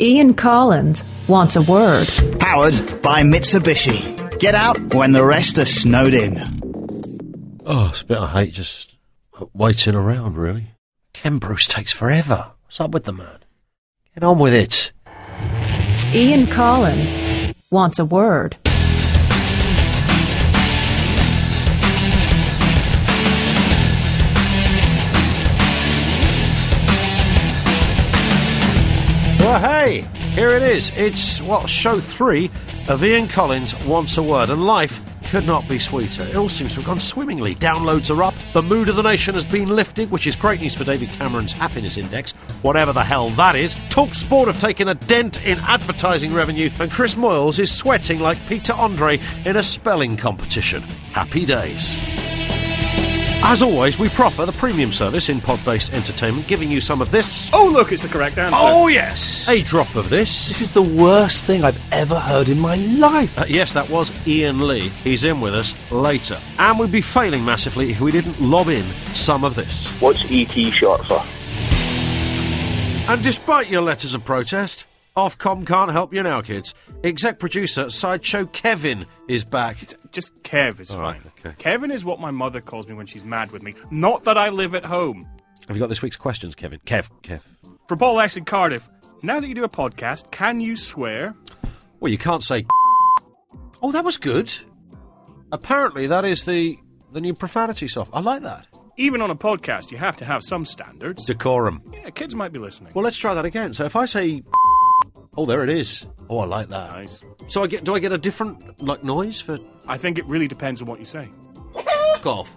Ian Collins wants a word. Powered by Mitsubishi. Get out when the rest are snowed in. Oh, it's a bit I hate just waiting around, really. Ken Bruce takes forever. What's up with the man? Get on with it. Ian Collins wants a word. Here it is. It's, what, show three of Ian Collins Wants a Word, and life could not be sweeter. It all seems to have gone swimmingly. Downloads are up, the mood of the nation has been lifted, which is great news for David Cameron's happiness index, whatever the hell that is. Talk Sport have taken a dent in advertising revenue, and Chris Moyles is sweating like Peter Andre in a spelling competition. Happy days. As always, we proffer the premium service in pod based entertainment, giving you some of this. Oh, look, it's the correct answer. Oh, yes! A drop of this. This is the worst thing I've ever heard in my life. Uh, yes, that was Iain Lee. He's in with us later. And we'd be failing massively if we didn't lob in some of this. What's ET short for? And despite your letters of protest, Ofcom can't help you now, kids. Exec producer Sideshow Kevin is back. Just Kev is All fine. right, okay. Kevin is what my mother calls me when she's mad with me. Not that I live at home. Have you got this week's questions, Kevin? Kev, Kev. For Paul S. in Cardiff, now that you do a podcast, can you swear? Well, you can't say. Oh, that was good. Apparently, that is the the new profanity soft. I like that. Even on a podcast, you have to have some standards. Decorum. Yeah, kids might be listening. Well, let's try that again. So if I say, oh, there it is. Oh, I like that. Nice. So I get do I get a different like noise for I think it really depends on what you say. Fuck off?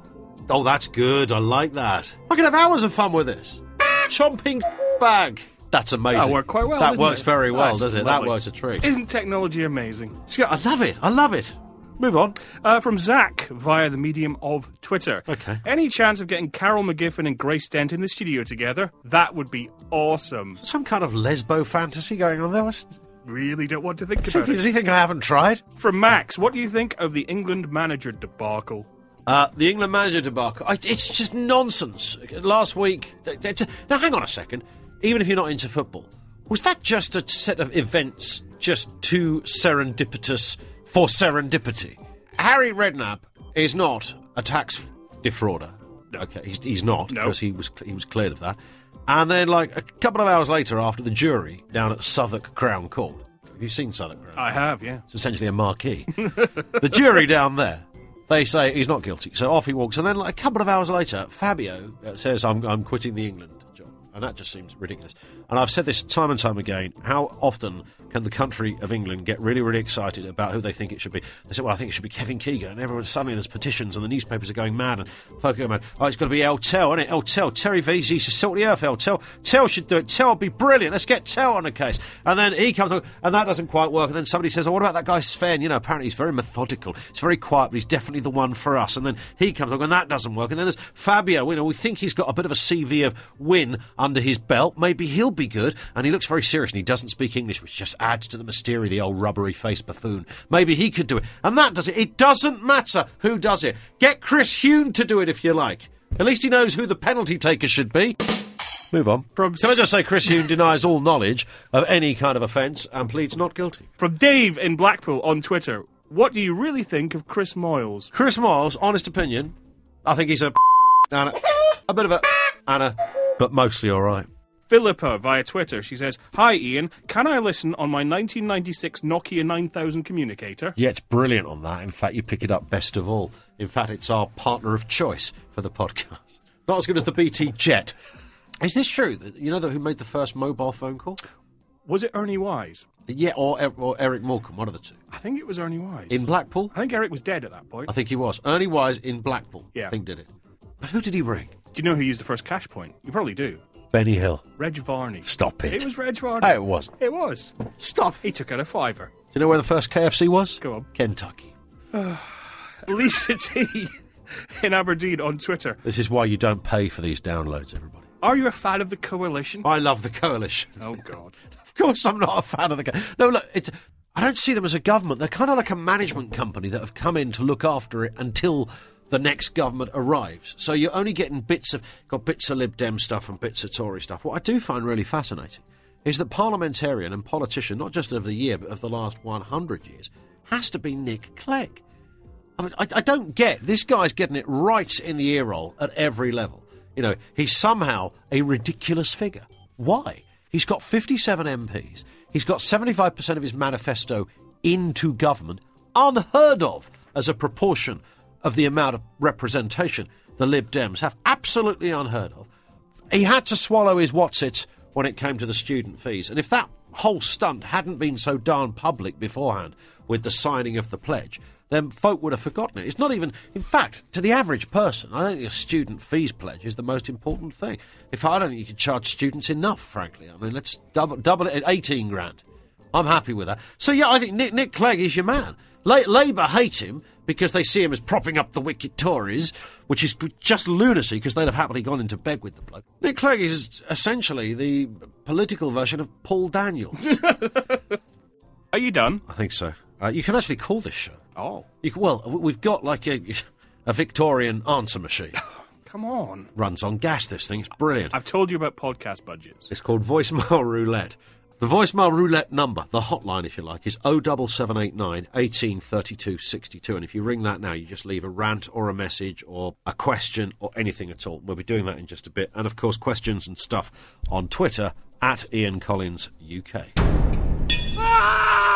Oh, that's good. I like that. I can have hours of fun with this. Chomping bag. That's amazing. That worked quite well, That works it? very well, That's does it? lovely. That works a treat. Isn't technology amazing? I love it. I love it. Move on. Uh, from Zach via the medium of Twitter. Okay. Any chance of getting Carol McGiffin and Grace Dent in the studio together? That would be awesome. Some kind of lesbo fantasy going on there. What's- Really don't want to think about Does it. he think I haven't tried? From Max, what do you think of the England manager debacle? Uh, the England manager debacle. I, it's just nonsense. Last week. it's- now, hang on a second. Even if you're not into football, was that just a set of events just too serendipitous for serendipity? Harry Redknapp is not a tax defrauder. Okay, he's, he's not No. because he was he was cleared of that. And then, like a couple of hours later, after the jury down at Southwark Crown Court. Have you seen Southwark Crown? I have, yeah. It's essentially a marquee. the jury down there, they say he's not guilty. So off he walks. And then, like a couple of hours later, Fabio uh, says, I'm, I'm quitting the England job. And that just seems ridiculous. And I've said this time and time again how often can the country of England get really, really excited about who they think it should be? They say, well, I think it should be Kevin Keegan. And everyone suddenly there's petitions and the newspapers are going mad and folk are going mad. Oh, it's got to be El Tel, isn't it? El Tel. Terry Veazey should salt the earth, El Tel. Tel should do it. Tel would be brilliant. Let's get Tel on the case. And then he comes on, and that doesn't quite work. And then somebody says, oh, what about that guy Sven? You know, apparently he's very methodical. He's very quiet, but he's definitely the one for us. And then he comes along, and that doesn't work. And then there's Fabio. You know, we think he's got a bit of a CV of win under his belt. Maybe he'll be good. And he looks very serious, and he doesn't speak English, which just adds to the mystery, of the old rubbery faced buffoon. Maybe he could do it. And that does it. It doesn't matter who does it. Get Chris Huhne to do it if you like. At least he knows who the penalty taker should be. Move on. From Can I just say Chris Huhne denies all knowledge of any kind of offence and pleads not guilty? From Dave in Blackpool on Twitter, what do you really think of Chris Moyles? Chris Moyles, honest opinion, I think he's a and a, a bit of a and a, but mostly all right. Philippa via Twitter, she says, Hi Ian, can I listen on my 1996 Nokia 9000 communicator? Yeah, it's brilliant on that. In fact, you pick it up best of all. In fact, it's our partner of choice for the podcast. Not as good as the BT Jet. Is this true? You know that who made the first mobile phone call? Was it Ernie Wise? Yeah, or, or Eric Morecambe, one of the two. I think it was Ernie Wise. In Blackpool? I think Eric was dead at that point. I think he was. Ernie Wise in Blackpool, Yeah. I think did it. But who did he ring? Do you know who used the first cash point? You probably do. Benny Hill. Reg Varney. Stop it. It was Reg Varney. Oh, it wasn't. It was. Stop. He took out a fiver. Do you know where the first KFC was? Go on. Kentucky. Lisa T in Aberdeen on Twitter. This is why you don't pay for these downloads, everybody. Are you a fan of the coalition? I love the coalition. Oh, God. Of course, I'm not a fan of the. Co- no, look, it's. I don't see them as a government. They're kind of like a management company that have come in to look after it until the next government arrives. So you're only getting bits of got bits of Lib Dem stuff and bits of Tory stuff. What I do find really fascinating is that parliamentarian and politician, not just of the year, but of the last 100 years, has to be Nick Clegg. I mean, I, I don't get this guy's getting it right in the ear roll at every level. You know, he's somehow a ridiculous figure. Why? He's got 57 MPs. He's got 75% of his manifesto into government, unheard of as a proportion of the amount of representation the Lib Dems have. Absolutely unheard of. He had to swallow his what's it when it came to the student fees. And if that whole stunt hadn't been so darn public beforehand with the signing of the pledge, then folk would have forgotten it. It's not even, in fact, to the average person, I don't think a student fees pledge is the most important thing. If I don't think you can charge students enough, frankly. I mean, let's double, double it at 18 grand. I'm happy with that. So, yeah, I think Nick, Nick Clegg is your man. La- Labour hate him because they see him as propping up the wicked Tories, which is just lunacy because they'd have happily gone into bed with the bloke. Nick Clegg is essentially the political version of Paul Daniel. Are you done? I think so. Uh, you can actually call this show. Oh, You can, well, we've got like a, a Victorian answer machine. come on. Runs on gas, this thing. It's brilliant. I've told you about podcast budgets. It's called voicemail roulette. The voicemail roulette number, the hotline if you like, is 07789 1832 62. And if you ring that now, you just leave a rant or a message or a question or anything at all. We'll be doing that in just a bit. And of course, questions and stuff on Twitter at Ian Collins UK. Ah!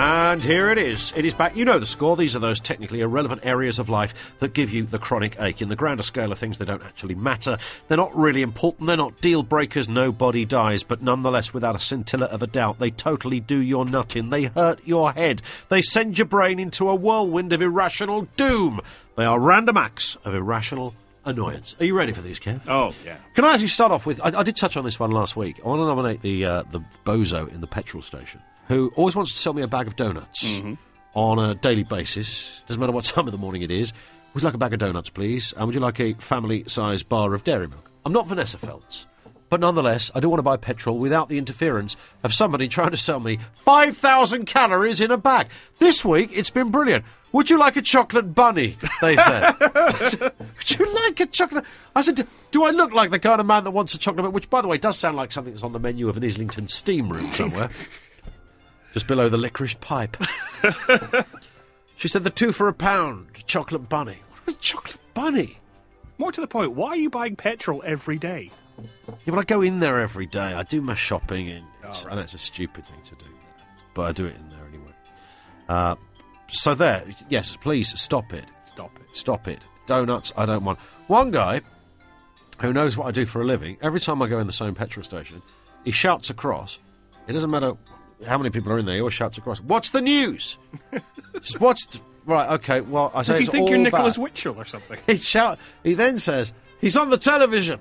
And here it is. It is back. You know the score. These are those technically irrelevant areas of life that give you the chronic ache. In the grander scale of things, they don't actually matter. They're not really important. They're not deal breakers. Nobody dies. But nonetheless, without a scintilla of a doubt, they totally do your nut in. They hurt your head. They send your brain into a whirlwind of irrational doom. They are random acts of irrational annoyance. Are you ready for these, Kev? Oh, yeah. Can I actually start off with? I, I did touch on this one last week. I want to nominate the uh, the bozo in the petrol station who always wants to sell me a bag of donuts mm-hmm. on a daily basis. Doesn't matter what time of the morning it is. Would you like a bag of donuts, please? And would you like a family-sized bar of dairy milk? I'm not Vanessa Feltz. But nonetheless, I do want to buy petrol without the interference of somebody trying to sell me 5,000 calories in a bag. This week, it's been brilliant. Would you like a chocolate bunny? They said. Said, Would you like a chocolate? I said, Do I look like the kind of man that wants a chocolate bunny? Which, by the way, does sound like something that's on the menu of an Islington steam room somewhere. Just below the licorice pipe. she said, The two for a pound, chocolate bunny. What was chocolate bunny? More to the point, why are you buying petrol every day? Yeah, but I go in there every day. I do my shopping, and I know it's a stupid thing to do, but I do it in there anyway. Uh, so there, yes, please stop it. Stop it. Stop it. Donuts, I don't want. One guy who knows what I do for a living, every time I go in the same petrol station, he shouts across. It doesn't matter how many people are in there, he always shouts across. What's the news? What's the, right? Okay, well, I say Does he think you're Nicholas bad. Witchell or something? He shout. He then says he's on the television,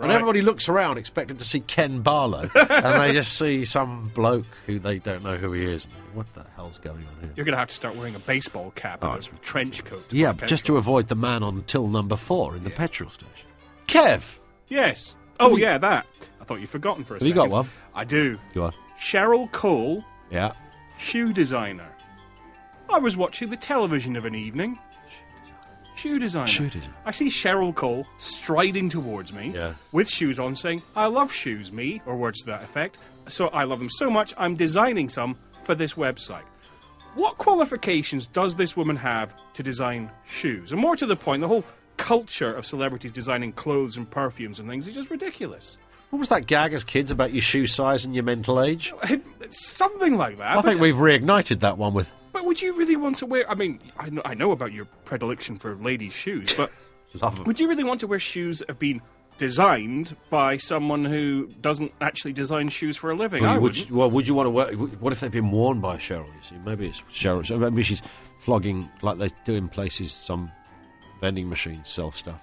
and everybody looks around expecting to see Ken Barlow, and they just see some bloke who they don't know who he is. What the hell's going on here? You're going to have to start wearing a baseball cap Oh, and a trench coat. Yeah, just to avoid the man on till number four in the petrol station. Kev, Yes. Oh, yeah, that. I thought you'd forgotten for a Have you got one? I do. you are. Cheryl Cole, Yeah. shoe designer. I was watching the television of an evening. Shoe designer. Shoe designer. I see Cheryl Cole striding towards me Yeah. with shoes on, saying, I love shoes, me, or words to that effect. So I love them so much, I'm designing some for this website. What qualifications does this woman have to design shoes? And more to the point, the whole culture of celebrities designing clothes and perfumes and things is just ridiculous. What was that gag as kids about your shoe size and your mental age? Something like that. I think uh, we've reignited that one with But would you really want to wear? I mean, I know, I know about your predilection for ladies' shoes, but love would you really want to wear shoes that have been designed by someone who doesn't actually design shoes for a living? Well, would wouldn't. you, well, would you want to wear? What if they've been worn by Cheryl? You see, maybe it's Cheryl. Maybe she's flogging like they do in places. Some vending machines sell stuff.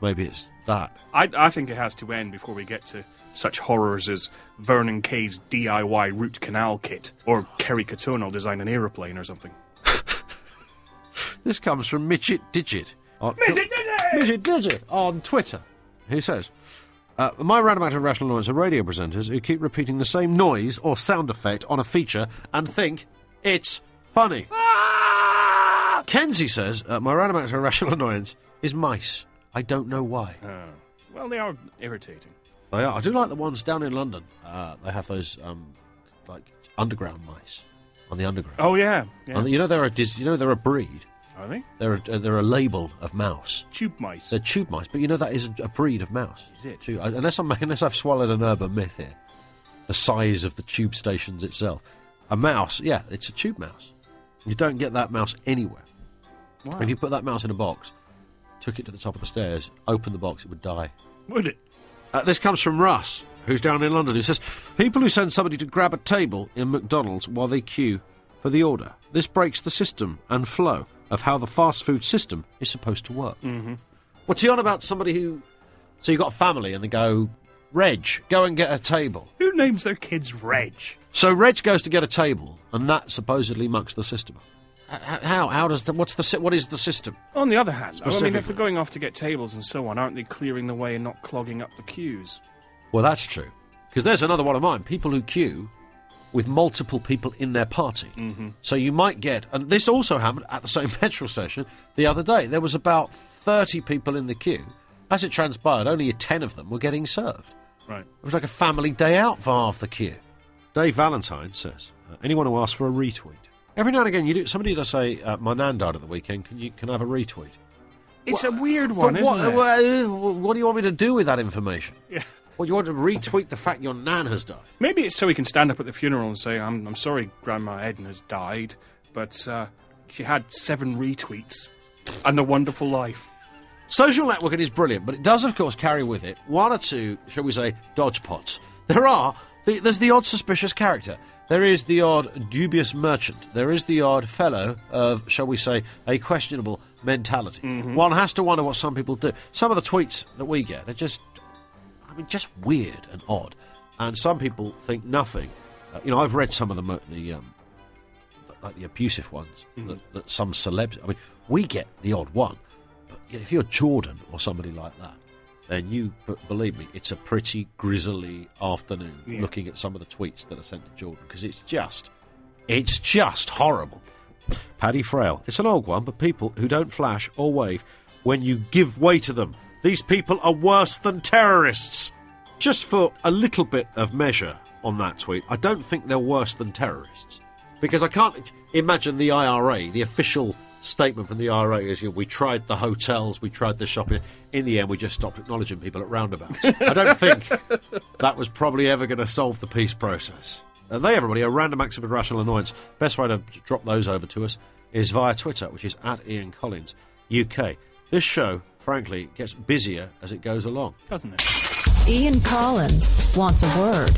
Maybe it's that. I, I think it has to end before we get to such horrors as Vernon Kay's DIY root canal kit or Kerry Katona design an aeroplane or something. This comes from Midget Digit. On, Midget Digit on Twitter. Who says, uh, My random act of rational annoyance are radio presenters who keep repeating the same noise or sound effect on a feature and think it's funny. Kenzie says, uh, My random act of rational annoyance is mice. I don't know why. Well, they are irritating. They are. I do like the ones down in London. Uh, they have those um, like underground mice on the underground. Oh yeah, yeah. And you know they're a dis- you know they're a breed. Are they They're a, they're a label of mouse. tube mice? They're tube mice, but you know that is a breed of mouse. Is it? Tube- unless I'm unless I've swallowed an urban myth here, the size of the tube stations itself. A mouse, yeah, it's a tube mouse. You don't get that mouse anywhere. Wow. If you put that mouse in a box, took it to the top of the stairs, opened the box, it would die. Would it? Uh, this comes from Russ, who's down in London, who says people who send somebody to grab a table in McDonald's while they queue for the order. This breaks the system and flow of how the fast food system is supposed to work. Mm-hmm. What's he on about? Somebody who. So you've got a family and they go, Reg, go and get a table. Who names their kids Reg? So Reg goes to get a table, and that supposedly mucks the system. H- How? How does the? What's the? What is the system? On the other hand, though, I mean, if they're going off to get tables and so on, aren't they clearing the way and not clogging up the queues? Well, that's true. Because there's another one of mine. People who queue with multiple people in their party. Mm-hmm. So you might get, and this also happened at the same petrol station the other day. There was about 30 people in the queue. As it transpired, only 10 of them were getting served. Right. It was like a family day out for half the queue. Dave Valentine says, uh, anyone who asks for a retweet. Every now and again, you do. Somebody does say, uh, "My nan died at the weekend. Can you can I have a retweet?" It's a weird one, isn't what, it? what, what do you want me to do with that information? Yeah. Well, you want to retweet the fact your nan has died? Maybe it's so he can stand up at the funeral and say, "I'm, I'm sorry, Grandma Edna's died, but uh, she had seven retweets and a wonderful life." Social networking is brilliant, but it does, of course, carry with it one or two, shall we say, dodge pots. There are. The, there's the odd suspicious character. There is the odd dubious merchant. There is the odd fellow of, shall we say, a questionable mentality. One has to wonder what some people do. Some of the tweets that we get, they're just, I mean, just weird and odd. And some people think nothing. Uh, you know, I've read some of the, the um, like the abusive ones that, that some celebs. I mean, we get the odd one, but if you're Jordan or somebody like that, then you b- believe me, it's a pretty grisly afternoon Yeah. looking at some of the tweets that are sent to Jordan because it's just, it's just horrible. Paddy Frail. It's an old one, but people who don't flash or wave when you give way to them. These people are worse than terrorists. Just for a little bit of measure on that tweet, I don't think they're worse than terrorists. Because I can't imagine the IRA, the official statement from the IRA is, you know, we tried the hotels, we tried the shopping. In the end, we just stopped acknowledging people at roundabouts. I don't think that was probably ever going to solve the peace process. Uh, they, everybody, a random acts of irrational annoyance. Best way to drop those over to us is via Twitter, which is at Ian Collins UK. This show, frankly, gets busier as it goes along. Doesn't it? Ian Collins wants a word.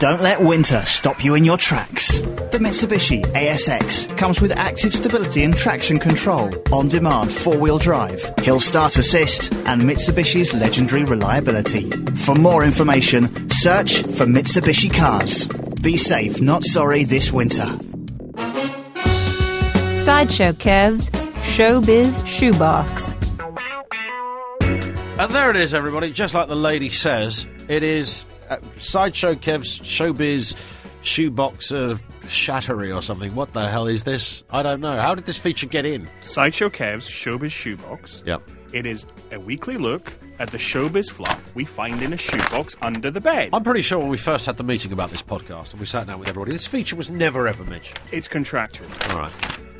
Don't let winter stop you in your tracks. The Mitsubishi ASX comes with active stability and traction control, on demand four wheel drive, hill start assist, and Mitsubishi's legendary reliability. For more information, search for Mitsubishi Cars. Be safe, not sorry this winter. Sideshow Kev's Showbiz Shoebox. And there it is, everybody. Just like the lady says, it is Uh, Sideshow Kev's Showbiz Shoebox of Shattery or something. What the hell is this? I don't know. How did this feature get in? Sideshow Kev's Showbiz Shoebox. Yep. It is a weekly look at the showbiz fluff we find in a shoebox under the bed. I'm pretty sure when we first had the meeting about this podcast and we sat down with everybody, this feature was never ever mentioned. It's contractual. All right.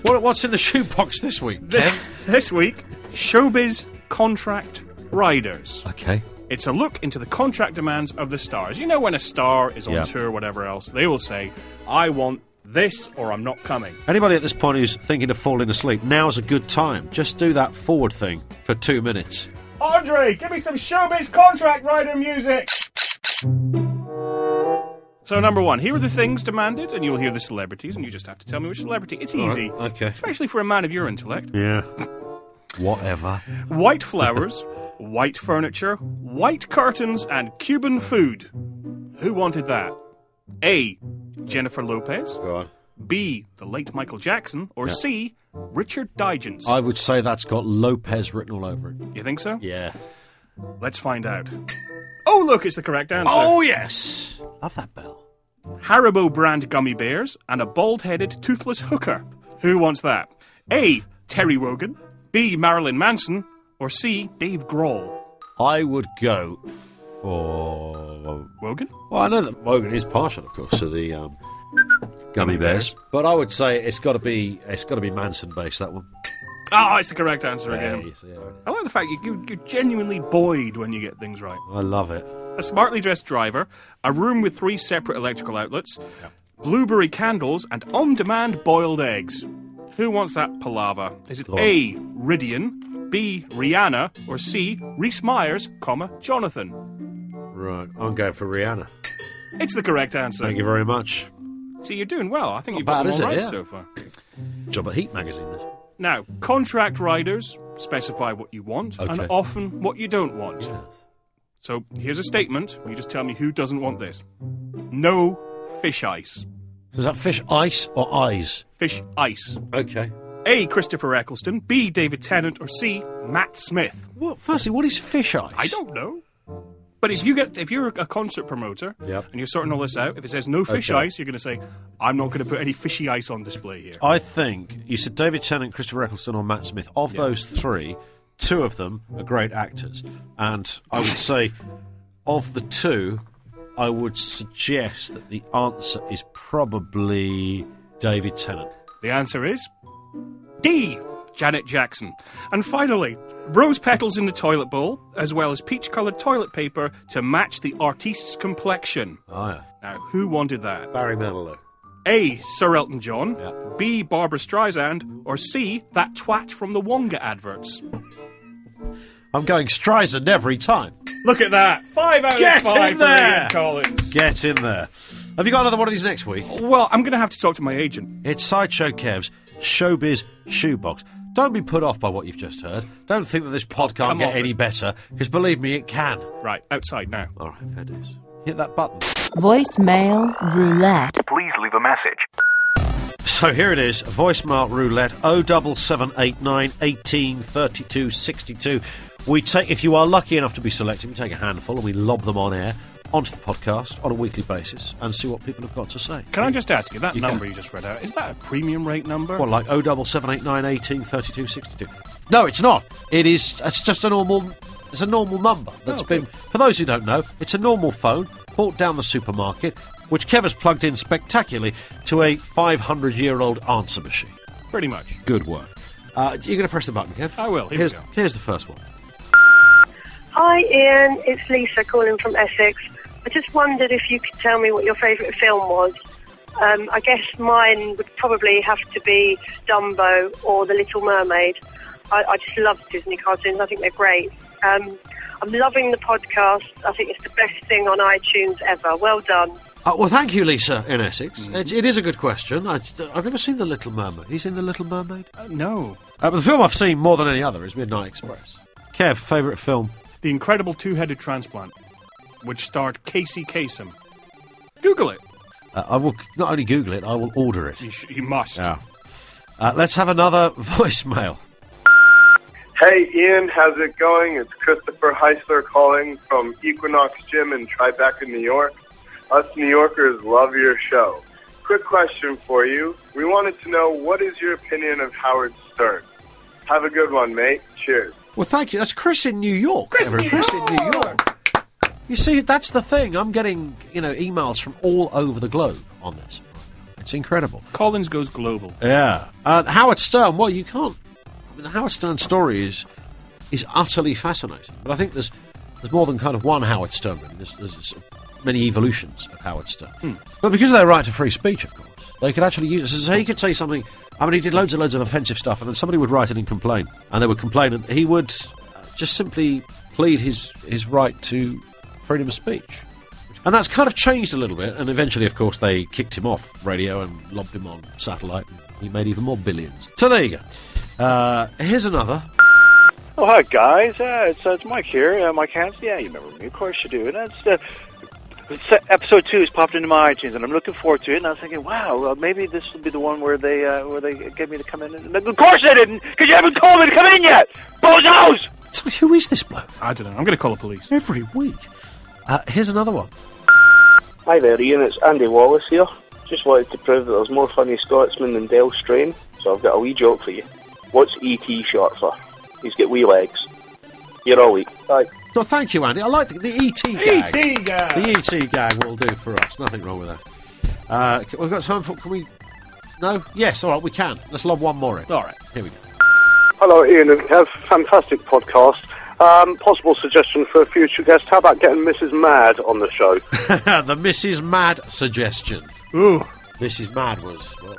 What, what's in the shoebox this week, Kev? this week, showbiz contract riders. okay. It's a look into the contract demands of the stars. You know, when a star is on Yeah. tour, whatever else, they will say, I want this or I'm not coming. Anybody at this point who's thinking of falling asleep, now's a good time. Just do that forward thing for two minutes. Andre, give me some showbiz contract rider music! So, number one, here are the things demanded, and you'll hear the celebrities, and you just have to tell me which celebrity. It's easy. okay. Especially for a man of your intellect. Yeah. Whatever. White flowers, white furniture, white curtains, and Cuban food. Who wanted that? A. Jennifer Lopez. Go on. B. The late Michael Jackson. Or C. Richard Digance. I would say that's got Lopez written all over it. you think so? Yeah. Let's find out. Oh, look, it's the correct answer. Oh, yes. Love that bell. Haribo brand gummy bears, and a bald headed toothless hooker. Who wants that? A. Terry Wogan, B. Marilyn Manson, or C. Dave Grohl? I would go for. Wogan? Well, I know that Wogan is partial, of course, to the um, gummy bears, but I would say it's got to be it's got to be Manson based. That one. Ah, it's the correct answer again. yeah. I like the fact you, you, you're genuinely buoyed when you get things right. I love it. A smartly dressed driver, a room with three separate electrical outlets, blueberry candles, and on demand boiled eggs. Who wants that palaver? Is it Go. A. Ridian, B. Rihanna, or C. Rhys Meyers, comma, Jonathan? Right, I'm going for Rihanna. It's the correct answer. Thank you very much. See, you're doing well. I think you've bad, got them it? right Yeah. so far. Job at Heat magazine. This. Now, contract riders specify what you want and often what you don't want. So here's a statement. You just tell me who doesn't want this. No fish ice. So is that fish ice or eyes? Fish ice. Okay. A. Christopher Eccleston. B. David Tennant. Or C. Matt Smith. Well, firstly, what is fish ice? I don't know. But if you get if you're a concert promoter Yep. and you're sorting all this out, if it says no fish Okay. ice, you're going to say, "I'm not going to put any fishy ice on display here." I think you said David Tennant, Christopher Eccleston, or Matt Smith. Of those three, two of them are great actors, and I would say, of the two, I would suggest that the answer is probably David Tennant. The answer is D. Janet Jackson. And finally, rose petals in the toilet bowl, as well as peach coloured toilet paper to match the artiste's complexion. Oh yeah, Now, who wanted that? Barry Manilow. A. Sir Elton John. Yeah. B. Barbra Streisand. Or C. That twat from the Wonga adverts. I'm going Streisand every time. Look at that! Five out Get of five in there! Collins. Get in there. Have you got another one of these next week? Well, I'm going to have to talk to my agent. It's Sideshow Kev's Showbiz Shoebox. Don't be put off by what you've just heard. Don't think that this pod can't Come get off any it. better, because believe me, it can. Right, outside now. All right, fair dues. Hit that button. Voicemail roulette. Please leave a message. So here it is, voicemail roulette 07789 18 32 62. We take, if you are lucky enough to be selected, we take a handful and we lob them on air onto the podcast on a weekly basis and see what people have got to say. Can I just ask you, that You number can. you just read out, is that a premium rate number? What, like 07789 18 32 62? No, it's not. It is, it's just a normal, it's a normal number that's Oh, been, for those who don't know, it's a normal phone bought down the supermarket, which Kev has plugged in spectacularly to a 500 year old answer machine. Pretty much. Good work. Uh, you're going to press the button, Kev? I will. Here we here's, go. here's the first one. Hi, Ian. It's Lisa calling from Essex. I just wondered if you could tell me what your favourite film was. Um, I guess mine would probably have to be Dumbo or The Little Mermaid. I, I just love Disney cartoons. I think they're great. Um, I'm loving the podcast. I think it's the best thing on iTunes ever. Well done. Uh, well, thank you, Lisa, in Essex. Mm. It, it is a good question. I, I've never seen The Little Mermaid. He's in The Little Mermaid? Uh, no. Uh, but the film I've seen more than any other is Midnight Express. Kev, favourite film? The Incredible Two-Headed Transplant, which starred Casey Kasem. Google it. Uh, I will not only Google it, I will order it. You, sh- you must. Uh, let's have another voicemail. Hey Ian, how's it going? It's Christopher Heisler calling from Equinox Gym in Tribeca, New York. Us New Yorkers love your show. Quick question for you. We wanted to know what is your opinion of Howard Stern? Have a good one, mate. Cheers. Well, thank you. That's Chris in New York. Chris, Chris in New York. You see, that's the thing. I'm getting, you know, emails from all over the globe on this. It's incredible. Collins goes global. Yeah. Uh, Howard Stern, well, you can't. I mean, the Howard Stern story is is utterly fascinating. But I think there's there's more than kind of one Howard Stern. Really. There's, there's many evolutions of Howard Stern. But because of their right to free speech, of course, they could actually use it. So he could say something. I mean, he did loads and loads of offensive stuff, and then somebody would write it and complain, and they would complain, and he would just simply plead his his right to freedom of speech. And that's kind of changed a little bit, and eventually, of course, they kicked him off radio and lobbed him on satellite, and he made even more billions. So there you go. Uh, here's another. Oh, hi, guys. Uh, it's, uh, it's Mike here. Uh, Mike Hansen. Yeah, you remember me. Of course you do. And that's, uh, episode two has popped into my iTunes, and I'm looking forward to it. And I was thinking, wow, well, maybe this will be the one where they uh, where they get me to come in. And, of course they didn't, because you haven't told me to come in yet. Bozos! So who is this bloke? I don't know. I'm going to call the police. Every week. Uh, here's another one. Hi there, Ian. It's Andy Wallace here. Just wanted to prove that there's more funny Scotsmen than Del Strain, so I've got a wee joke for you. What's ET short for? He's got wee legs. You're all weak. Bye. No, thank you, Andy. I like the, the ET gag. E.T. gag. The ET gag will do for us. Nothing wrong with that. Uh, we've got time for. Can we? No. Yes. All right. We can. Let's lob one more in. All right. Here we go. Hello, Ian and Kev. Fantastic podcast. Um, possible suggestion for a future guest. How about getting Mrs. Mad on the show? the Mrs. Mad suggestion. Ooh. Mrs. Mad was. Well,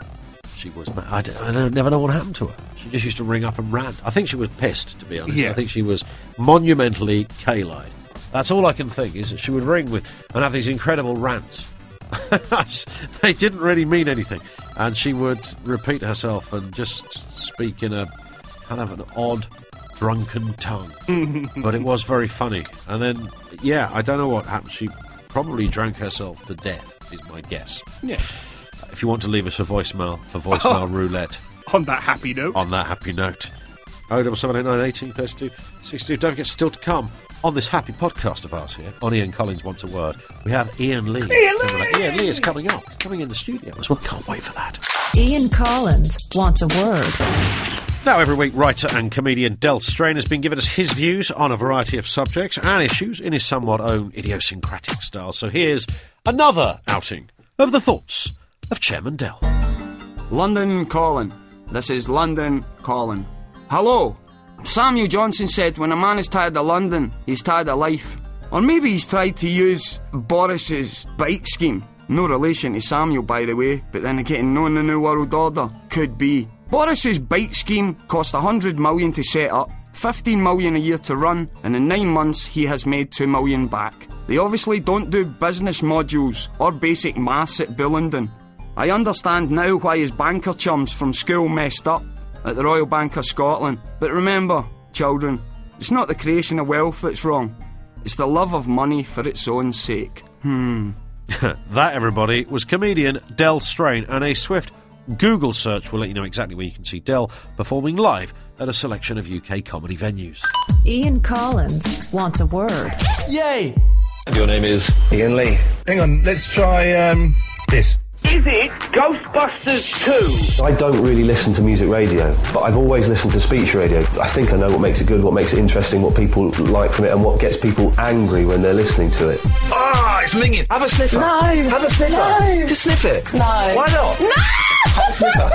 she was. Mad. I, don't, I don't, never know what happened to her. She just used to ring up and rant. I think she was pissed, to be honest. Yeah. I think she was monumentally K-lied. That's all I can think is that she would ring with and have these incredible rants. they didn't really mean anything, and she would repeat herself and just speak in a kind of an odd, drunken tongue. but it was very funny. And then, yeah, I don't know what happened. She probably drank herself to death, is my guess. Yeah. If you want to leave us a voicemail for voicemail roulette On that happy note. on that happy note, 07789 18 32 62. Don't forget, still to come on this happy podcast of ours here on Ian Collins Wants a Word. We have Iain Lee. Ian coming up. Lee! Iain Lee is coming up. He's coming in the studio as well. Can't wait for that. Ian Collins wants a word. Now, every week, writer and comedian Del Strain has been giving us his views on a variety of subjects and issues in his somewhat own idiosyncratic style. So here's another outing of the thoughts of Chairman. London calling. This is London calling. Hello. Samuel Johnson said when a man is tired of London, he's tired of life. Or maybe he's tried to use Boris's bike scheme. No relation to Samuel, by the way, but then again, knowing the New World Order could be. Boris's bike scheme cost 100 million to set up, 15 million a year to run, and in nine months he has made 2 million back. They obviously don't do business modules or basic maths at Bullingdon. I understand now why his banker chums from school messed up at the Royal Bank of Scotland. But remember, children, it's not the creation of wealth that's wrong. It's the love of money for its own sake. Hmm. that, everybody, was comedian Del Strain, and a swift Google search will let you know exactly where you can see Del performing live at a selection of UK comedy venues. Ian Collins wants a word. Yay! Your name is Iain Lee. Hang on, let's try um this. Is it Ghostbusters 2? I don't really listen to music radio, but I've always listened to speech radio. I think I know what makes it good, what makes it interesting, what people like from it, and what gets people angry when they're listening to it. Ah, it's minging. Have a sniffer. No. Have a sniffer. No. Just sniff it. No. Why not? No! Have a sniffer.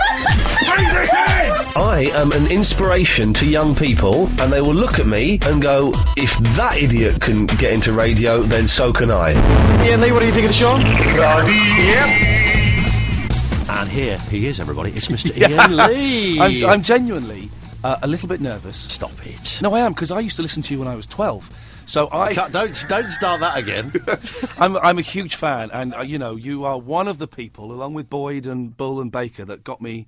Bring this in! I am an inspiration to young people, and they will look at me and go, if that idiot can get into radio, then so can I. Iain Lee, what do you think of the show? Bloody yep. And here he is, everybody. It's Mr. Iain Lee. I'm, I'm genuinely uh, a little bit nervous. Stop it. No, I am because I used to listen to you when I was 12. So I don't don't start that again. I'm I'm a huge fan, and uh, you know you are one of the people, along with Boyd and Bull and Baker, that got me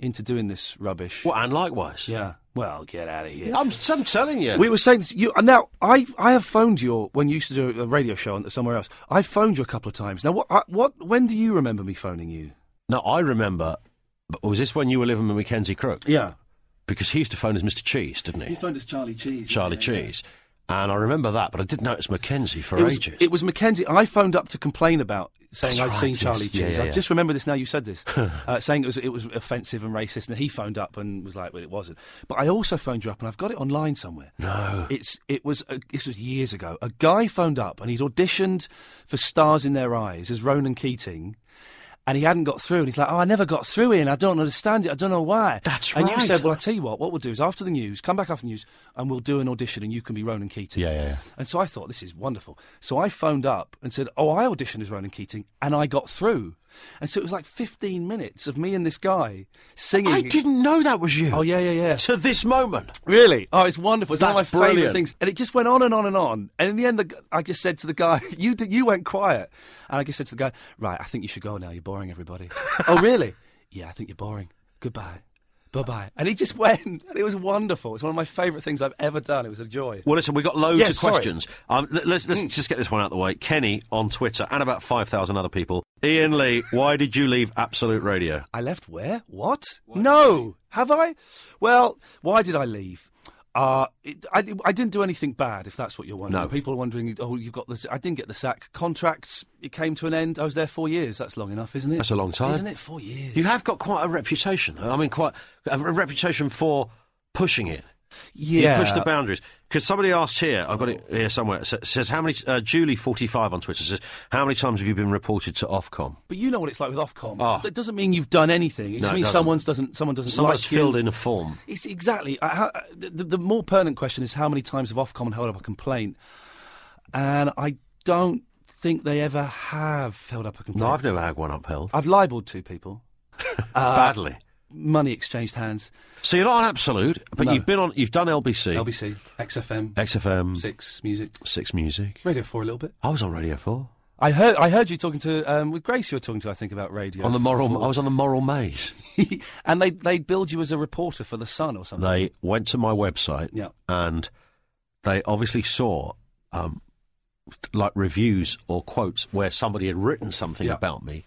into doing this rubbish. well, and likewise. Yeah. Well, get out of here. I'm, I'm telling you. We were saying this, you and now. I I have phoned you when you used to do a radio show on- somewhere else. I phoned you a couple of times. Now, what I, what when do you remember me phoning you? No, I remember. Was this when you were living with Mackenzie Crook? Yeah, Because he used to phone as Mr. Cheese, didn't he? He phoned as Charlie Cheese. Charlie Cheese. And I remember that, but I didn't know it was Mackenzie for It was, ages. it was Mackenzie. I phoned up to complain about saying That's I'd right, seen yes. Charlie Yeah, Cheese. yeah, I just remember this now. You said this, uh, saying it was it was offensive and racist, and he phoned up and was like, "Well, it wasn't." But I also phoned you up, and I've got it online somewhere. No. it's it was uh, this was years ago. A guy phoned up, and he'd auditioned for Stars in Their Eyes as Ronan Keating. And he hadn't got through, and he's like, "Oh, I never got through, Ian. I don't understand it. I don't know why." That's right. And you said, "Well, I tell you what. What we'll do is after the news, come back after the news, and we'll do an audition, and you can be Ronan Keating." Yeah, yeah, yeah. And so I thought, this is wonderful. So I phoned up and said, Oh, I auditioned as Ronan Keating and I got through. And so it was like 15 minutes of me and this guy singing. I didn't know that was you. Oh, yeah, yeah, yeah. To this moment. Really? Oh, it's wonderful. It's one of my favourite things. And it just went on and on and on. And in the end, the, I just said to the guy, you, d- you went quiet. And I just said to the guy, Right, I think you should go now. You're boring everybody. oh, really? Yeah, I think you're boring. Goodbye. Bye bye. And he just went. And it was wonderful. It's one of my favourite things I've ever done. It was a joy. Well, listen, we've got loads Yes, of sorry. questions. Um, let- let's let's just get this one out of the way. Kenny on Twitter and about 5,000 other people. Iain Lee, why did you leave Absolute Radio? I left where? What? No. Have I? Well, why did I leave? Uh, it, I, I didn't do anything bad, if that's what you're wondering. No. People are wondering, oh, you've got this. I didn't get the sack. Contracts, it came to an end. I was there four years. That's long enough, isn't it? That's a long time. Isn't it? Four years. You have got quite a reputation, though. I mean, quite a, a reputation for pushing it. Yeah. You push the boundaries. Because somebody asked here, I've got it here somewhere, says, how many, uh, Julie45 on Twitter says, how many times have you been reported to Ofcom? But you know what it's like with Ofcom. Oh. That doesn't mean you've done anything. It just it means doesn't. someone's doesn't someone doesn't Somebody's like you. filled in a form. It's exactly. I, how, the, the more pertinent question is how many times have Ofcom held up a complaint, and I don't think they ever have held up a complaint. No, I've never had one upheld. I've libelled two people. Uh, Badly. Money exchanged hands. So you're not an absolute, but No. you've been on, you've done LBC. LBC, XFM, XFM. Six Music, Six Music. Radio Four a little bit. I was on Radio 4. I heard. I heard you talking to um, with Grace. You were talking to, I think, about radio On the moral, 4. I was on the moral maze. and they they billed you as a reporter for the Sun or something. They went to my website Yeah. and they obviously saw um, like reviews or quotes where somebody had written something Yeah. about me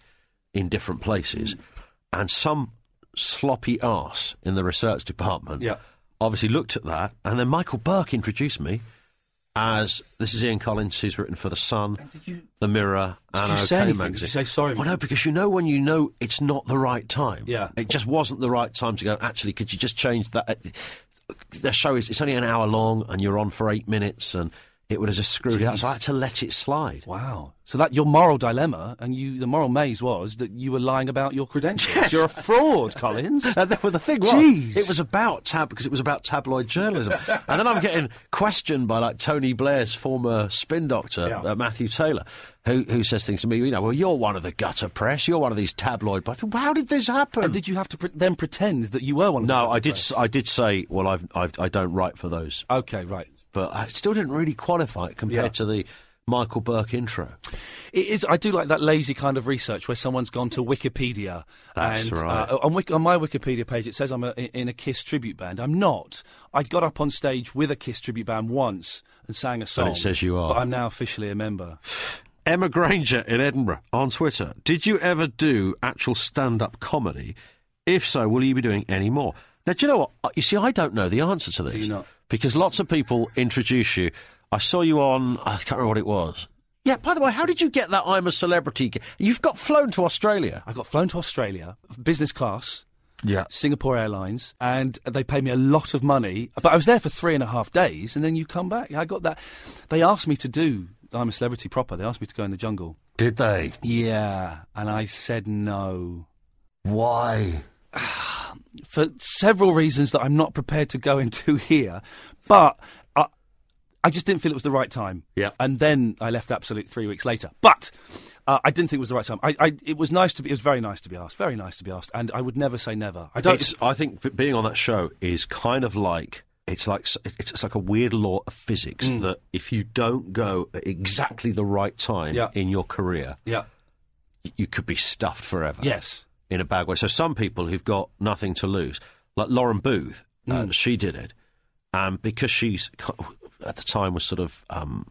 in different places, and some sloppy arse in the research department Yeah. obviously looked at that, and then Michael Buerk introduced me as this is Ian Collins, who's written for the Sun, the Mirror, Did and you OK say anything? Magazine. you say sorry? Well, no, because you know when you know it's not the right time. Yeah. It just wasn't the right time to go, actually, could you just change that? The show is, it's only an hour long and you're on for eight minutes and it would have just screwed it up. So I had to let it slide. Wow. So that your moral dilemma and you the moral maze was that you were lying about your credentials. Yes. You're a fraud, Collins. And then, well, the thing was, Jeez. it was about tab because it was about tabloid journalism. and then I'm getting questioned by like Tony Blair's former spin doctor, Yeah. uh, Matthew Taylor, who who says things to me. You know, well, you're one of the gutter press. You're one of these tabloid. But I how did this happen? And did you have to pre- then pretend that you were one no, I did. press? I did say, well, I've, I've I don't write for those, Okay, right. But I still didn't really qualify it compared Yeah. to the Michael Buerk intro. It is. I do like that lazy kind of research where someone's gone to Wikipedia. That's and, right. Uh, on, Wik- on my Wikipedia page, it says I'm a, in a Kiss tribute band. I'm not. I got up on stage with a Kiss tribute band once and sang a song. it says you are. But I'm now officially a member. Emma Granger in Edinburgh on Twitter. Did you ever do actual stand up comedy? If so, will you be doing any more? Now, do you know what? Uh, You see, I don't know the answer to this. you not? Because lots of people introduce you. I saw you on, I can't remember what it was. Yeah, by the way, how did you get that I'm a celebrity? You've got flown to Australia. I got flown to Australia, business class. Yeah. Singapore Airlines, and they paid me a lot of money. But I was there for three and a half days, and then you come back. I got that. They asked me to do I'm a Celebrity proper. They asked me to go in the jungle. Did they? Yeah, and I said no. Why? For several reasons that I'm not prepared to go into here. But I, I just didn't feel it was the right time. Yeah. And then I left Absolute three weeks later. But uh, I didn't think it was the right time. I, I, it was nice to be. It was very nice to be asked. Very nice to be asked. And I would never say never. I don't. It's- I think being on that show is kind of like it's like it's, it's like a weird law of physics Mm. that if you don't go at exactly the right time Yeah. in your career, yeah. you could be stuffed forever. Yes. In a bad way. So some people who've got nothing to lose, like Lauren Booth, uh, Mm. she did it, um, because she's at the time was sort of um,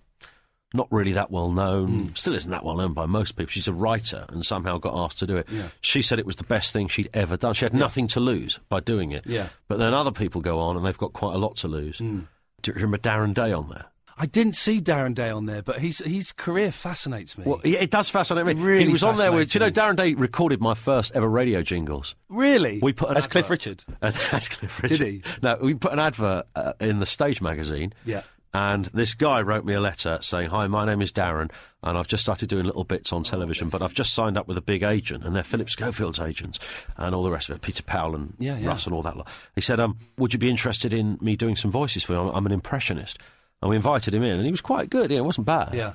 not really that well known. Mm. Still isn't that well known by most people. She's a writer and somehow got asked to do it. Yeah. She said it was the best thing she'd ever done. She had nothing to lose by doing it. Yeah. But then other people go on and they've got quite a lot to lose. Mm. Do you remember Darren Day on there? I didn't see Darren Day on there, but his his career fascinates me. Well, yeah, it does fascinate me. Really he was on there with, do you know. Darren Day recorded my first ever radio jingles. really? We put an as Cliff advert- Richard. That's Cliff Richard. Did he? No, we put an advert uh, in the Stage magazine. Yeah. And this guy wrote me a letter saying, "Hi, my name is Darren, and I've just started doing little bits on television, but I've just signed up with a big agent, and they're Philip Schofield's agents, and all the rest of it, Peter Powell and Yeah, yeah. Russ and all that lot." He said, um, "Would you be interested in me doing some voices for you? I'm, I'm an impressionist." And we invited him in, and he was quite good. Yeah, it wasn't bad. Yeah.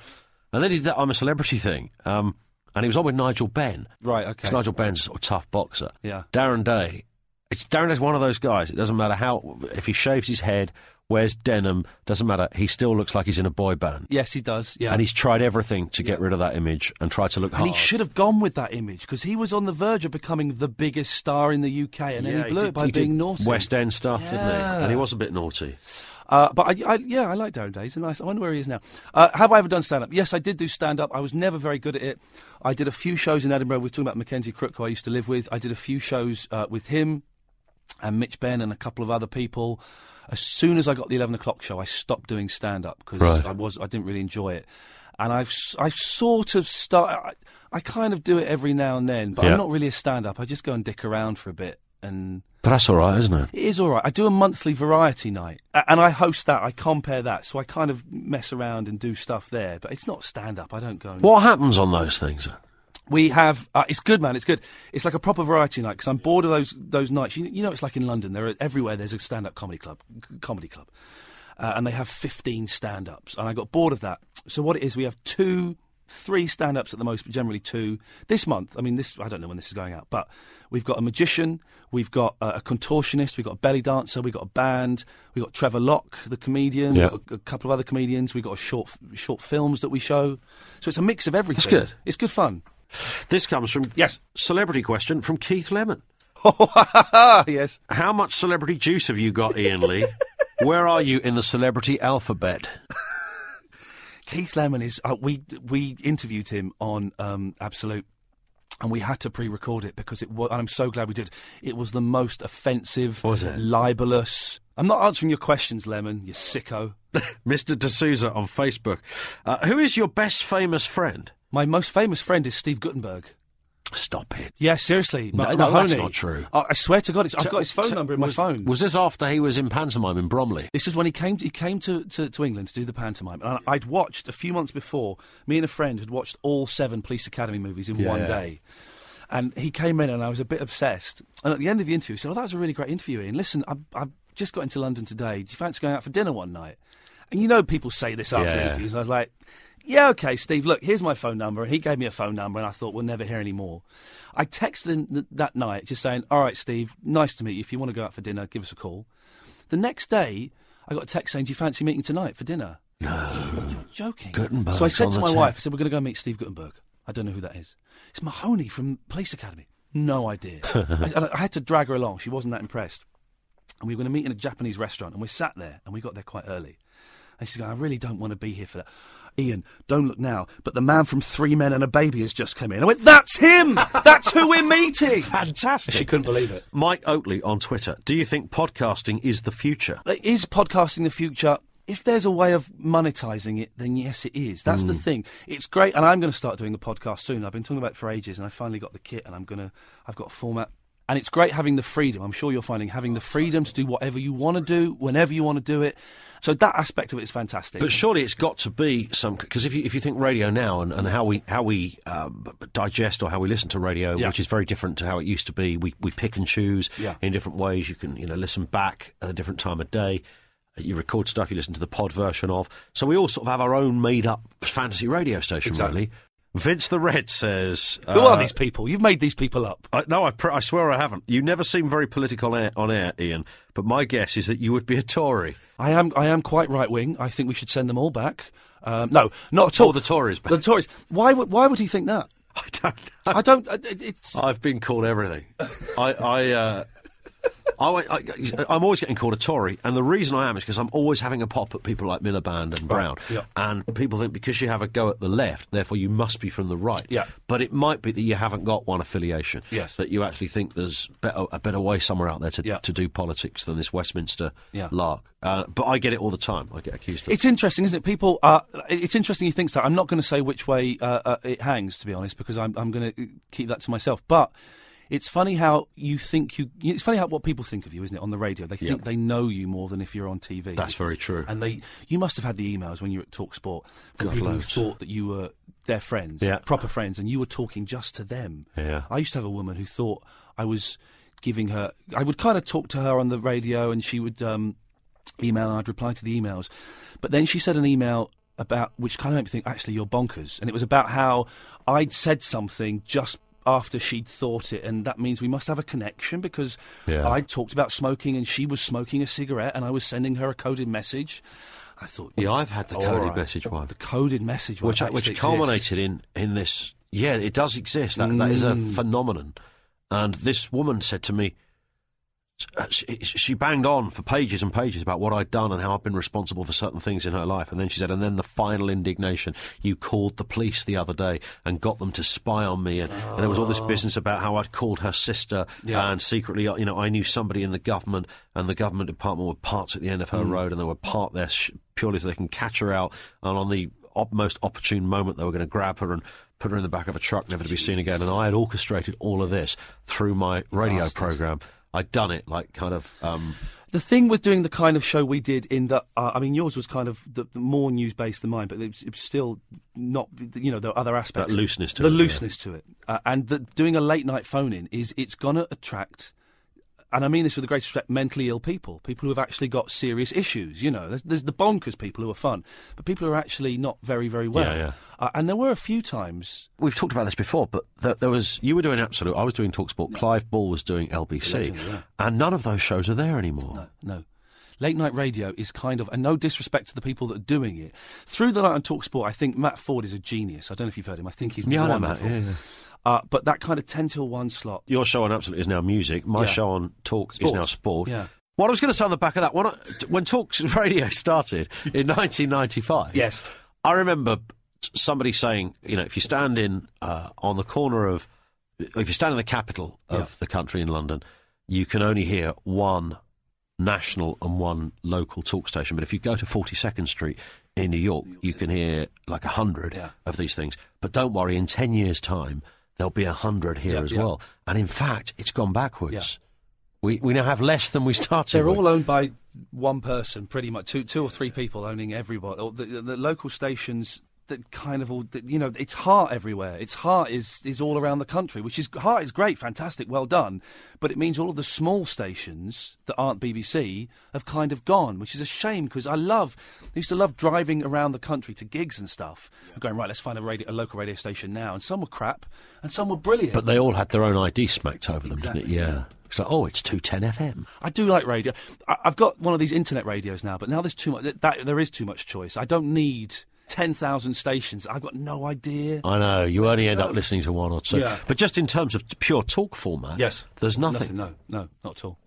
And then he did that I'm a celebrity thing. Um, and he was on with Nigel Benn. Right. Okay. 'Cause Nigel Benn's a sort of tough boxer. Yeah. Darren Day. It's Darren Day's one of those guys. It doesn't matter how if he shaves his head, wears denim, doesn't matter. He still looks like he's in a boy band. Yes, he does. Yeah. And he's tried everything to get rid of that image and tried to look And hard. he should have gone with that image because he was on the verge of becoming the biggest star in the UK, and then Yeah, he blew it by did being naughty. West End stuff, didn't he? Yeah. And he was a bit naughty. Uh, but I, I, yeah, I like Darren Day. He's a nice. I wonder where he is now. Uh, have I ever done stand up? Yes, I did do stand up. I was never very good at it. I did a few shows in Edinburgh. We were talking about Mackenzie Crook, who I used to live with. I did a few shows uh, with him. and Mitch Benn and a couple of other people. As soon as I got the eleven o'clock show, I stopped doing stand up because Right. I was I didn't really enjoy it. And I've I've sort of start. I, I kind of do it every now and then, but Yeah. I'm not really a stand up. I just go and dick around for a bit and. But that's all right, isn't it? It is all right. I do a monthly variety night, and I host that. I compare that, so I kind of mess around and do stuff there. But it's not stand up. I don't go. And What happens on those things? we have. Uh, it's good, man. It's good. It's like a proper variety night because I'm bored of those those nights. You, you know, it's like in London. There are everywhere. There's a stand up comedy club, c- comedy club, uh, and they have 15 stand ups. And I got bored of that. So what it is, we have two. Three stand ups at the most, but generally two. This month, I mean, this I don't know when this is going out, but we've got a magician, we've got uh, a contortionist, we've got a belly dancer, we've got a band, we've got Trevor Lock, the comedian, Yeah. we've got a, a couple of other comedians, we've got a short short films that we show. So it's a mix of everything. It's good. It's good fun. This comes from yes, celebrity question from Keith Lemon. yes. How much celebrity juice have you got, Iain Lee? Where are you in the celebrity alphabet? Keith Lemon is. Uh, we we interviewed him on um, Absolute. And we had to pre-record it because it was. And I'm so glad we did. It was the most offensive, Was it? libelous. I'm not answering your questions, Lemon. You sicko. Mr. D'Souza on Facebook. Uh, who is your best famous friend? My most famous friend is Steve Guttenberg. Stop it. Yeah, seriously. No, Ma- no, that's not true. I, I swear to God, it's, I've got his phone t- number in my phone. Was this after he was in pantomime in Bromley? This was when he came. He came to, to, to England to do the pantomime, and I- I'd watched a few months before. Me and a friend had watched all seven Police Academy movies in one day, and he came in, and I was a bit obsessed. And at the end of the interview, he said, "Oh, that was a really great interview, Iain. Listen, I, I've just got into London today. Do you fancy going out for dinner one night?" And you know, people say this after Yeah. interviews. I was like. Yeah, okay, Steve. Look, here's my phone number. And he gave me a phone number, and I thought we'll never hear any more. I texted him th- that night, just saying, "All right, Steve, nice to meet you. If you want to go out for dinner, give us a call." The next day, I got a text saying, "Do you fancy meeting tonight for dinner?" No, you're joking. So I said to my wife, "I said we're going to go meet Steve Guttenberg. I don't know who that is. It's Mahoney from Police Academy. No idea." I, I had to drag her along. She wasn't that impressed. And we were going to meet in a Japanese restaurant, and we sat there, and we got there quite early. And she's going, I really don't want to be here for that. Iain, don't look now, but the man from Three Men and a Baby has just come in. I went, That's him! That's who we're meeting! Fantastic. She couldn't believe it. Mike Oatley on Twitter. Do you think podcasting is the future? Is podcasting the future? If there's a way of monetising it, then yes, it is. That's the Mm. thing. It's great, and I'm going to start doing a podcast soon. I've been talking about it for ages, and I finally got the kit, and I'm going to. I've got a format, and it's great having the freedom. I'm sure you're finding having the freedom to do whatever you want to do, whenever you want to do it. So that aspect of it is fantastic. But surely it's got to be some because if you if you think radio now and, and how we how we um, digest or how we listen to radio, Yeah. which is very different to how it used to be, we we pick and choose Yeah. in different ways. You can you know listen back at a different time of day. You record stuff you listen to the pod version of. So we all sort of have our own made up fantasy radio station. Exactly. Really. Vince the Red says, Who are uh, these people? You've made these people up. I, no, I, pr- I swear I haven't. You never seem very political on air, on air, Iain. But my guess is that you would be a Tory. I am. I am quite right wing. I think we should send them all back. Um, no, not at all. Or the Tories back. The Tories. Why would Why would he think that? I don't know. I don't. uh, it- It's. I've been called everything. I, I, uh, I, I, I'm always getting called a Tory, and the reason I am is because I'm always having a pop at people like Miliband and Brown, yeah. and people think because you have a go at the left, therefore you must be from the right. Yeah. But it might be that you haven't got one affiliation. Yes. That you actually think there's better, a better way somewhere out there to Yeah. to do politics than this Westminster Yeah. lark. Uh, but I get it all the time. I get accused of. It. It's interesting, isn't it? People are. It's interesting he thinks that. I'm not going to say which way uh, uh, it hangs, to be honest, because I'm, I'm going to keep that to myself. But it's funny how you think you. It's funny how what people think of you, isn't it? On the radio, they think Yeah. they know you more than if you're on TV. That's very true. And they, you must have had the emails when you were at Talk Sport from God, people loads. who thought that you were their friends, Yeah. proper friends, and you were talking just to them. Yeah. I used to have a woman who thought I was giving her. I would kind of talk to her on the radio, and she would um, email, and I'd reply to the emails. But then she said an email about which kind of made me think, actually, you're bonkers. And it was about how I'd said something just after she'd thought it, and that means we must have a connection because Yeah. I talked about smoking, and she was smoking a cigarette, and I was sending her a coded message. I thought, Yeah, I've had the coded right. message one. The coded message, one which which exists. culminated in in this. Yeah, it does exist. That that is a Mm. phenomenon. And this woman said to me, she, she banged on for pages and pages about what I'd done and how I'd been responsible for certain things in her life. And then she said, and then the final indignation, you called the police the other day and got them to spy on me. And, and there was all this Oh. business about how I'd called her sister Yeah. and secretly, uh, you know, I knew somebody in the government and the government department were parked at the end of her Mm. road and they were parked there purely so they can catch her out. And on the op- most opportune moment, they were going to grab her and put her in the back of a truck, never to be seen again. And I had orchestrated all of this through my radio Bastard. program. I'd done it like kind of. Um, The thing with doing the kind of show we did in that, uh, I mean, yours was kind of the, the more news based than mine, but it was, it was still not, you know, there are other aspects. That looseness to the it, yeah. looseness to it, uh, and the, doing a late night phone in is it's going to attract. And I mean this with the greatest respect, mentally ill people, people who have actually got serious issues. You know, there's, there's the bonkers people who are fun, but people who are actually not very, very well. Yeah, yeah. Uh, and there were a few times. We've talked about this before, but there, there was you were doing Absolute, I was doing Talksport, Clive Bull was doing LBC, Legend, yeah. and none of those shows are there anymore. No, no. Late night radio is kind of, and no disrespect to the people that are doing it. Through the night on Talksport, I think Matt Forde is a genius. I don't know if you've heard him. I think he's Yeah, wonderful. Matt, yeah, yeah. Uh, but that kind of ten till one slot. Your show on Absolute is now music. My Yeah. show on Talk is now sport. Yeah. What I was going to say on the back of that, when, I, when Talks Radio started in 1995, yes, I remember somebody saying, you know, if you stand in uh, on the corner of, if you stand in the capital of Yeah. the country in London, you can only hear one national and one local talk station. But if you go to 42nd Street in New York, you can hear like a hundred Yeah. of these things. But don't worry, in 10 years' time, there'll be a hundred here Yeah, as yeah. well. And in fact, it's gone backwards. We, we now have less than we started They're with. all owned by one person, pretty much two, two or three people owning everybody. The, the, the local stations that kind of all, you know, it's heart everywhere. Its heart is is all around the country, which is heart is great, fantastic, well done. But it means all of the small stations that aren't BBC have kind of gone, which is a shame because I love, I used to love driving around the country to gigs and stuff, and going right, let's find a radio, a local radio station now, and some were crap, and some were brilliant. But they all had their own ID smacked over them, Exactly, didn't it? Yeah. It's like, oh, it's 210 FM. I do like radio. I, I've got one of these internet radios now, but now there's too much. That, there is too much choice. I don't need ten thousand stations. I've got no idea. I know, you only end up listening to one or two. Yeah. But just in terms of pure talk format, Yes, there's nothing. No, no, not at all.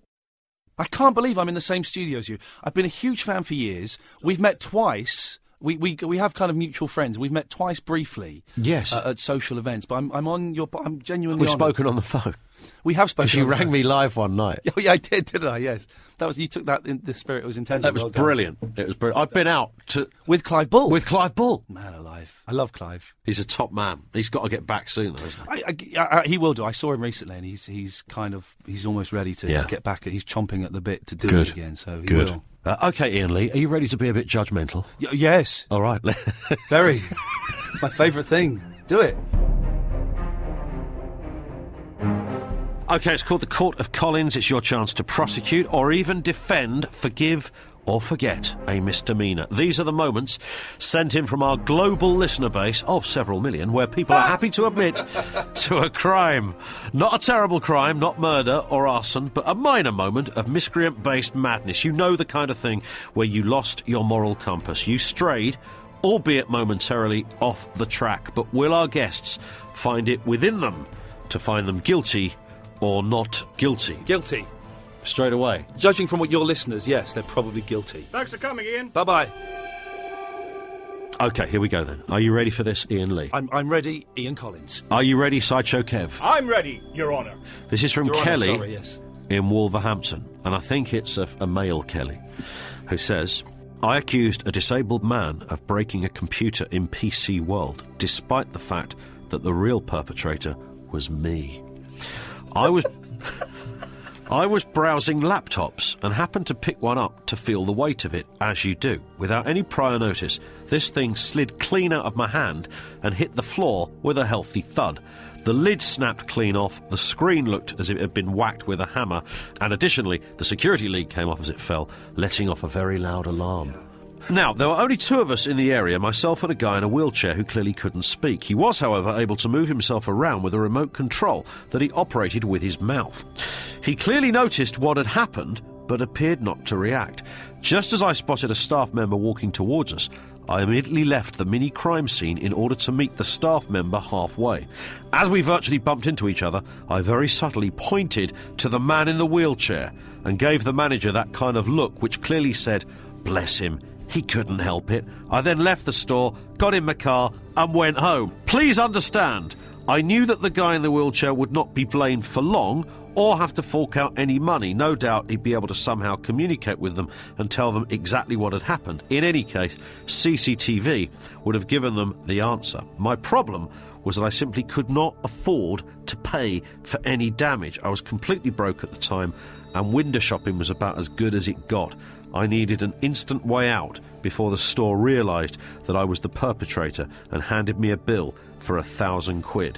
I can't believe I'm in the same studio as you. I've been a huge fan for years. We've met twice. We, we, we have kind of mutual friends. We've met twice briefly. Yes. uh, at social events. But I'm, I'm on your. I'm genuinely. We've spoken on the phone. We have spoken. Because you on the rang me live one night. Oh, yeah, I did, didn't I? Yes, that was you took that in the spirit it was intended. That was Well brilliant. It was brilliant. I've been out to with Clive Bull. with Clive Bull. Man alive, I love Clive. He's a top man. He's got to get back soon, though. Isn't he? I, I, I, he will do. I saw him recently, and he's he's kind of he's almost ready to Yeah. get back. He's chomping at the bit to do Good. it again. So he Good. will. Uh, okay, Iain Lee, are you ready to be a bit judgmental? Y- yes, All right. very. My favourite thing. Do it. Okay, it's called the Court of Collins. It's your chance to prosecute or even defend, forgive or forget a misdemeanour. These are the moments sent in from our global listener base of several million where people are happy to admit to a crime. Not a terrible crime, not murder or arson, but a minor moment of miscreant based madness. You know the kind of thing where you lost your moral compass. You strayed albeit momentarily off the track. But will our guests find it within them to find them guilty or not guilty? Guilty. Straight away. Judging from what your listeners, yes, they're probably guilty. Thanks for coming, Iain. Bye bye. Okay, here we go then. Are you ready for this, Iain Lee? I'm I'm ready. Ian Collins. Are you ready, Sideshow Kev? I'm ready, Your Honour. This is from Your Honour, Kelly sorry, yes. in Wolverhampton, and I think it's a, a male Kelly, who says, I accused a disabled man of breaking a computer in PC World, despite the fact that the real perpetrator was me. I was. I was browsing laptops and happened to pick one up to feel the weight of it, as you do. Without any prior notice, this thing slid clean out of my hand and hit the floor with a healthy thud. The lid snapped clean off, the screen looked as if it had been whacked with a hammer, and additionally, the security lead came off as it fell, letting off a very loud alarm. Now, there were only two of us in the area, myself and a guy in a wheelchair who clearly couldn't speak. He was, however, able to move himself around with a remote control that he operated with his mouth. He clearly noticed what had happened, but appeared not to react. Just as I spotted a staff member walking towards us, I immediately left the mini crime scene in order to meet the staff member halfway. As we virtually bumped into each other, I very subtly pointed to the man in the wheelchair and gave the manager that kind of look which clearly said, Bless him, he couldn't help it. I then left the store, got in my car, and went home. Please understand, I knew that the guy in the wheelchair would not be blamed for long or have to fork out any money. No doubt he'd be able to somehow communicate with them and tell them exactly what had happened. In any case, CCTV would have given them the answer. My problem was that I simply could not afford to pay for any damage. I was completely broke at the time, and window shopping was about as good as it got. I needed an instant way out before the store realised that I was the perpetrator and handed me a bill for a thousand quid.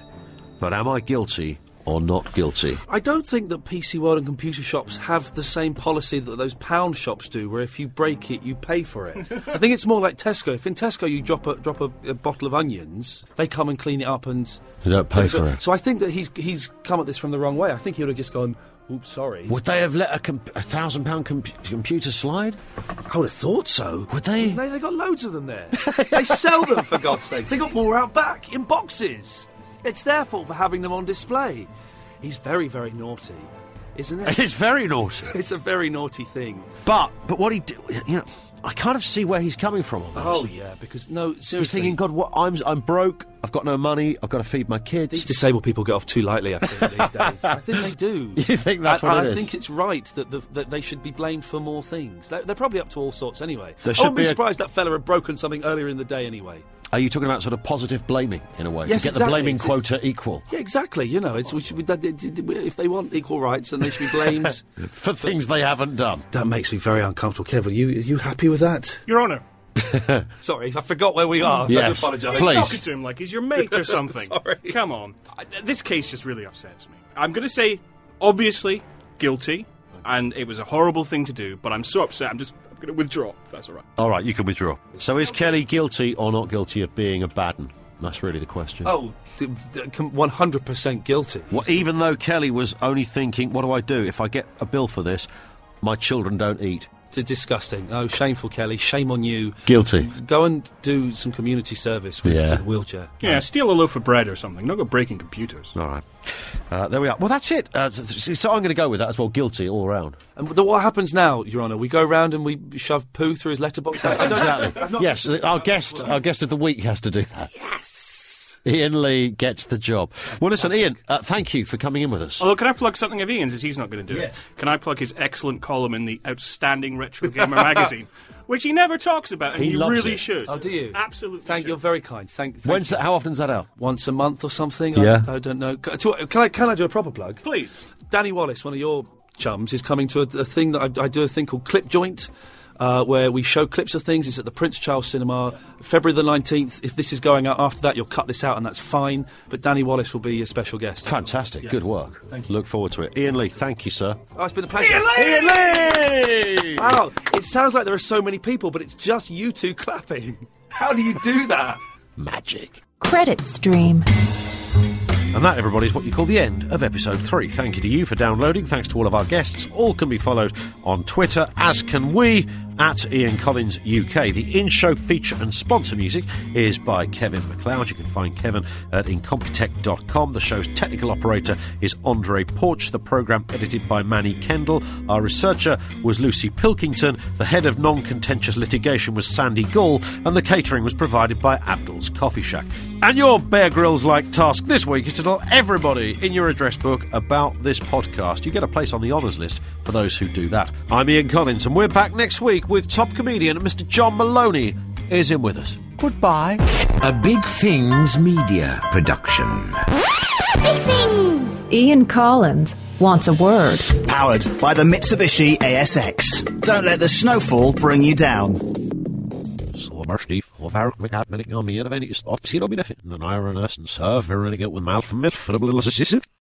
But am I guilty or not guilty? I don't think that PC World and computer shops have the same policy that those pound shops do, where if you break it, you pay for it. I think it's more like Tesco. If in Tesco you drop a drop a, a bottle of onions, they come and clean it up and You don't pay so, for it. So I think that he's he's come at this from the wrong way. I think he would have just gone, "Oops, sorry." Would they have let a, com- a thousand pound com- computer slide? I would have thought so. Would they? No, they got loads of them there. they sell them for God's sakes. They got more out back in boxes. It's their fault for having them on display. He's very, very naughty, isn't it? It's very naughty. It's a very naughty thing. But but what he do, you know, I kind of see where he's coming from on. Oh yeah, because no, seriously, He's thinking, God, what? I'm I'm broke. I've got no money. I've got to feed my kids. These disabled people get off too lightly, I think, these days. I think they do. You think that's and, what I is? think it's right that, the, that they should be blamed for more things. They're, they're probably up to all sorts anyway. I wouldn't be, be a- surprised that fella had broken something earlier in the day anyway. Are you talking about sort of positive blaming in a way Yes, to get exactly. the blaming It's- quota equal Yeah, exactly. You know, it's we should be, that- it- it- if they want equal rights, then they should be blamed for things they haven't done? That makes me very uncomfortable. Kevin, are you are you happy with that? Your Honour. Sorry, I forgot where we are. Yes, I do apologise. please. Talking to him like he's your mate or something. Sorry. Come on. I- This case just really upsets me. I'm going to say, obviously, guilty, and it was a horrible thing to do, but I'm so upset, I'm just I'm going to withdraw, if that's all right. All right, you can withdraw. So is Kelly guilty or not guilty of being a bad un? That's really the question. Oh, Oh, one hundred percent guilty. Well, even though Kelly was only thinking, what do I do if I get a bill for this? My children don't eat. It's disgusting. Oh, shameful, Kelly. Shame on you. Guilty. Go and do some community service with, Yeah. with a wheelchair. Yeah, steal a loaf of bread or something. Don't go breaking computers. All right. Uh, there we are. Well, that's it. Uh, so I'm going to go with that as well. Guilty all round. And the, what happens now, Your Honour? We go round and we shove poo through his letterbox. exactly. yes, our guest, our guest of the week has to do that. Yes. Iain Lee gets the job. Well, listen, Iain, uh, thank you for coming in with us. Although, can I plug something of Iain's as he's not going to do Yeah. it? Can I plug his excellent column in the Outstanding Retro Gamer magazine, which he never talks about, and He he, loves really it. should. Oh, do you? Absolutely. Thank should. you're very kind. Thank. thank When's you. that, how often's that out? Once a month or something. Yeah. I, I don't know. Can I- Can I can I do a proper plug? Please. Danny Wallace, one of your chums, is coming to a, a thing that I, I do a thing called Clip Joint. Uh, where we show clips of things. It's at the Prince Charles Cinema, February the 19th. If this is going out after that, you'll cut this out, and that's fine. But Danny Wallace will be a special guest. Fantastic. Good work. Thank Look forward to it. Iain Lee, thank you, sir. Oh, it's been a pleasure. Iain Lee! Wow, it sounds like there are so many people, but it's just you two clapping. How do you do that? Magic. Credit Stream. And that, everybody, is what you call the end of episode three. Thank you to you for downloading. Thanks to all of our guests. All can be followed on Twitter, as can we, at Ian Collins UK. The in show feature and sponsor music is by Kevin MacLeod. You can find Kevin at incompetech.com. The show's technical operator is Andre Porch. The programme edited by Manny Kendall. Our researcher was Lucy Pilkington. The head of non contentious litigation was Sandy Gall. And the catering was provided by Abdul's Coffee Shack. And your Bear Grylls like task this week is to tell everybody in your address book about this podcast. You get a place on the honours list for those who do that. I'm Ian Collins, and we're back next week with top comedian Mr. John Moloney is in with us. Goodbye. A Big Things Media production. Big Things! Ian Collins wants a word. Powered by the Mitsubishi ASX. Don't let the snowfall bring you down. Sommerstig och verkligen meningen med en stopp till och med en iron and serve very good with mouth from it for a little assistant.